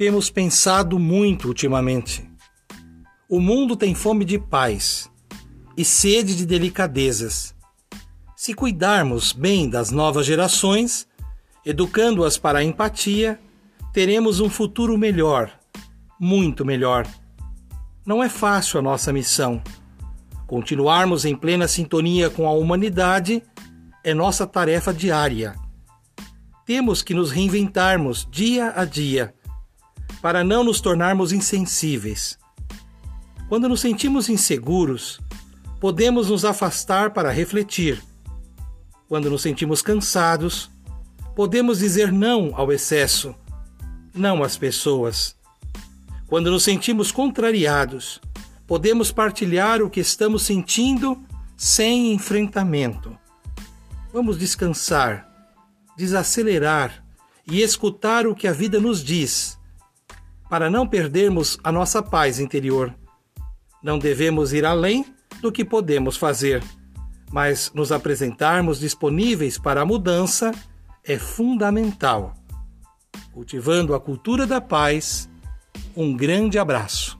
Temos pensado muito ultimamente. O mundo tem fome de paz e sede de delicadezas. Se cuidarmos bem das novas gerações, educando-as para a empatia, teremos um futuro melhor, muito melhor. Não é fácil a nossa missão. Continuarmos em plena sintonia com a humanidade é nossa tarefa diária. Temos que nos reinventarmos dia a dia para não nos tornarmos insensíveis. Quando nos sentimos inseguros, podemos nos afastar para refletir. Quando nos sentimos cansados, podemos dizer não ao excesso, não às pessoas. Quando nos sentimos contrariados, podemos partilhar o que estamos sentindo sem enfrentamento. Vamos descansar, desacelerar e escutar o que a vida nos diz para não perdermos a nossa paz interior. Não devemos ir além do que podemos fazer, mas nos apresentarmos disponíveis para a mudança é fundamental. Cultivando a cultura da paz, um grande abraço.